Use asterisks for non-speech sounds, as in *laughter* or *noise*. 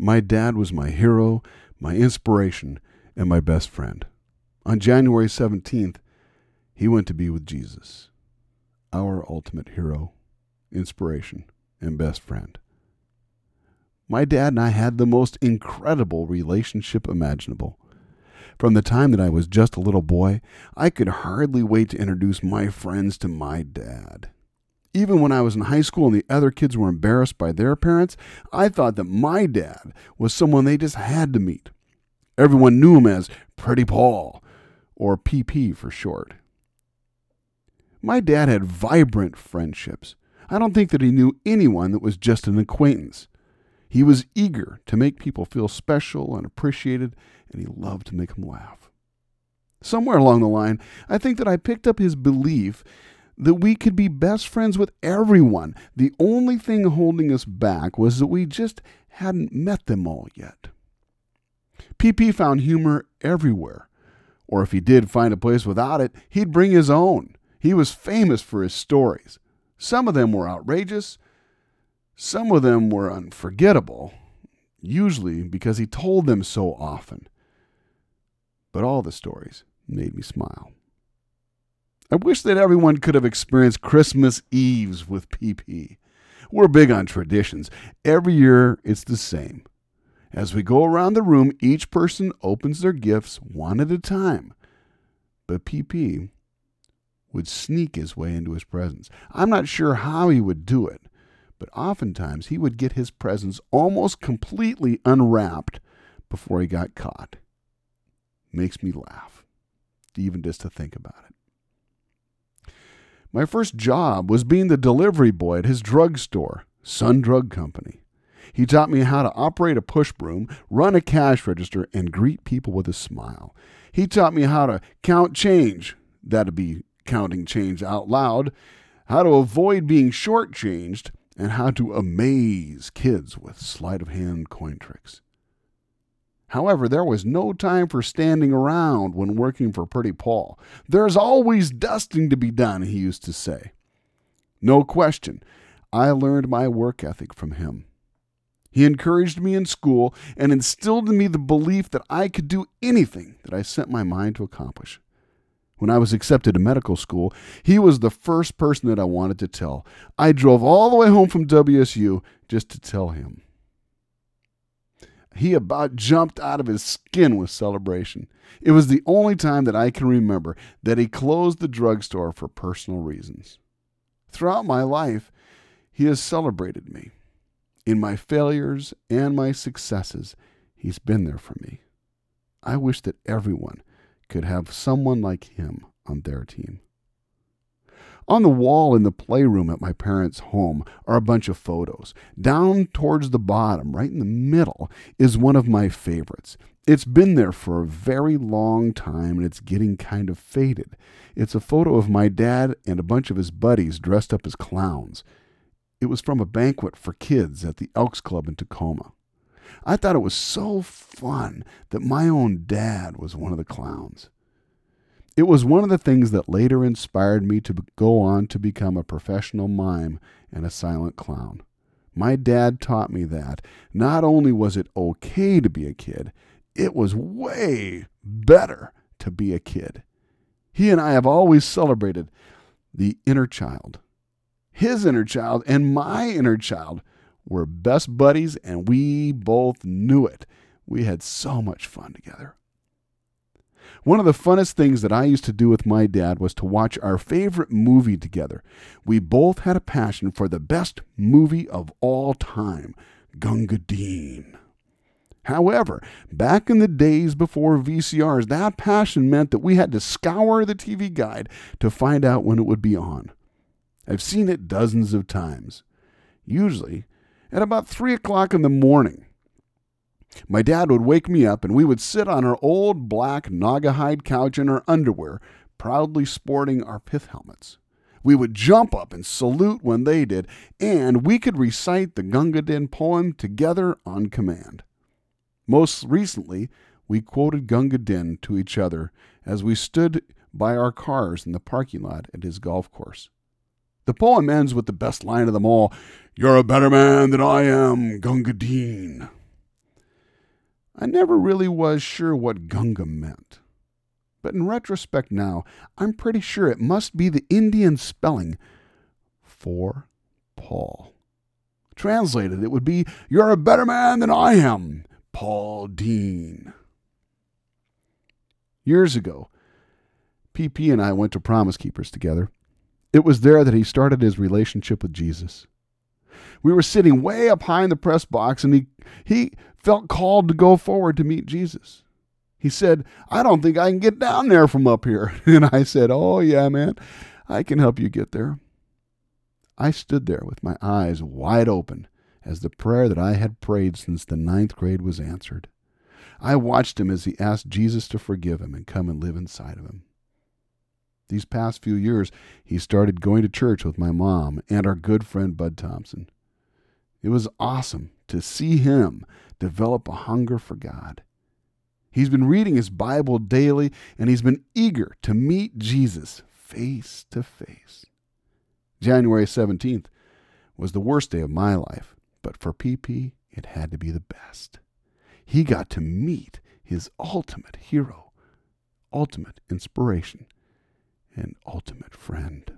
My dad was my hero, my inspiration, and my best friend. On January 17th, he went to be with Jesus, our ultimate hero, inspiration, and best friend. My dad and I had the most incredible relationship imaginable. From the time that I was just a little boy, I could hardly wait to introduce my friends to my dad. Even when I was in high school and the other kids were embarrassed by their parents, I thought that my dad was someone they just had to meet. Everyone knew him as Pretty Paul, or PP for short. My dad had vibrant friendships. I don't think that he knew anyone that was just an acquaintance. He was eager to make people feel special and appreciated, and he loved to make them laugh. Somewhere along the line, I think that I picked up his belief that we could be best friends with everyone. The only thing holding us back was that we just hadn't met them all yet. PP found humor everywhere, or if he did find a place without it, he'd bring his own. He was famous for his stories. Some of them were outrageous, some of them were unforgettable, usually because he told them so often. But all the stories made me smile. I wish that everyone could have experienced Christmas Eves with PP. We're big on traditions. Every year it's the same. As we go around the room, each person opens their gifts one at a time. But PP would sneak his way into his presents. I'm not sure how he would do it, but oftentimes he would get his presents almost completely unwrapped before he got caught. Makes me laugh, even just to think about it. My first job was being the delivery boy at his drugstore, Sun Drug Company. He taught me how to operate a push broom, run a cash register, and greet people with a smile. He taught me how to count change, that'd be counting change out loud, how to avoid being shortchanged, and how to amaze kids with sleight of hand coin tricks. However, there was no time for standing around when working for Pretty Paul. There's always dusting to be done, he used to say. No question, I learned my work ethic from him. He encouraged me in school and instilled in me the belief that I could do anything that I set my mind to accomplish. When I was accepted to medical school, he was the first person that I wanted to tell. I drove all the way home from WSU just to tell him. He about jumped out of his skin with celebration. It was the only time that I can remember that he closed the drugstore for personal reasons. Throughout my life, he has celebrated me. In my failures and my successes, he's been there for me. I wish that everyone could have someone like him on their team. On the wall in the playroom at my parents' home are a bunch of photos. Down towards the bottom, right in the middle, is one of my favorites. It's been there for a very long time and it's getting kind of faded. It's a photo of my dad and a bunch of his buddies dressed up as clowns. It was from a banquet for kids at the Elks Club in Tacoma. I thought it was so fun that my own dad was one of the clowns. It was one of the things that later inspired me to go on to become a professional mime and a silent clown. My dad taught me that not only was it okay to be a kid, it was way better to be a kid. He and I have always celebrated the inner child. His inner child and my inner child were best buddies, and we both knew it. We had so much fun together. One of the funnest things that I used to do with my dad was to watch our favorite movie together. We both had a passion for the best movie of all time, Gunga Din. However, back in the days before VCRs, that passion meant that we had to scour the TV guide to find out when it would be on. I've seen it dozens of times, usually at about 3 o'clock in the morning. My dad would wake me up and we would sit on our old black Naugahyde couch in our underwear, proudly sporting our pith helmets. We would jump up and salute when they did, and we could recite the Gunga Din poem together on command. Most recently, we quoted Gunga Din to each other as we stood by our cars in the parking lot at his golf course. The poem ends with the best line of them all You're a better man than I am, Gunga Din. I never really was sure what Gunga meant. But in retrospect now, I'm pretty sure it must be the Indian spelling for Paul. Translated, it would be, You're a better man than I am, Paul Dean. Years ago, PP and I went to Promise Keepers together. It was there that he started his relationship with Jesus. We were sitting way up high in the press box, and he, he felt called to go forward to meet Jesus. He said, I don't think I can get down there from up here. *laughs* And I said, Oh, yeah, man, I can help you get there. I stood there with my eyes wide open as the prayer that I had prayed since the ninth grade was answered. I watched him as he asked Jesus to forgive him and come and live inside of him. These past few years, he started going to church with my mom and our good friend Bud Thompson. It was awesome to see him develop a hunger for God. He's been reading his Bible daily and he's been eager to meet Jesus face to face. January 17th was the worst day of my life, but for PP, it had to be the best. He got to meet his ultimate hero, ultimate inspiration, and ultimate friend.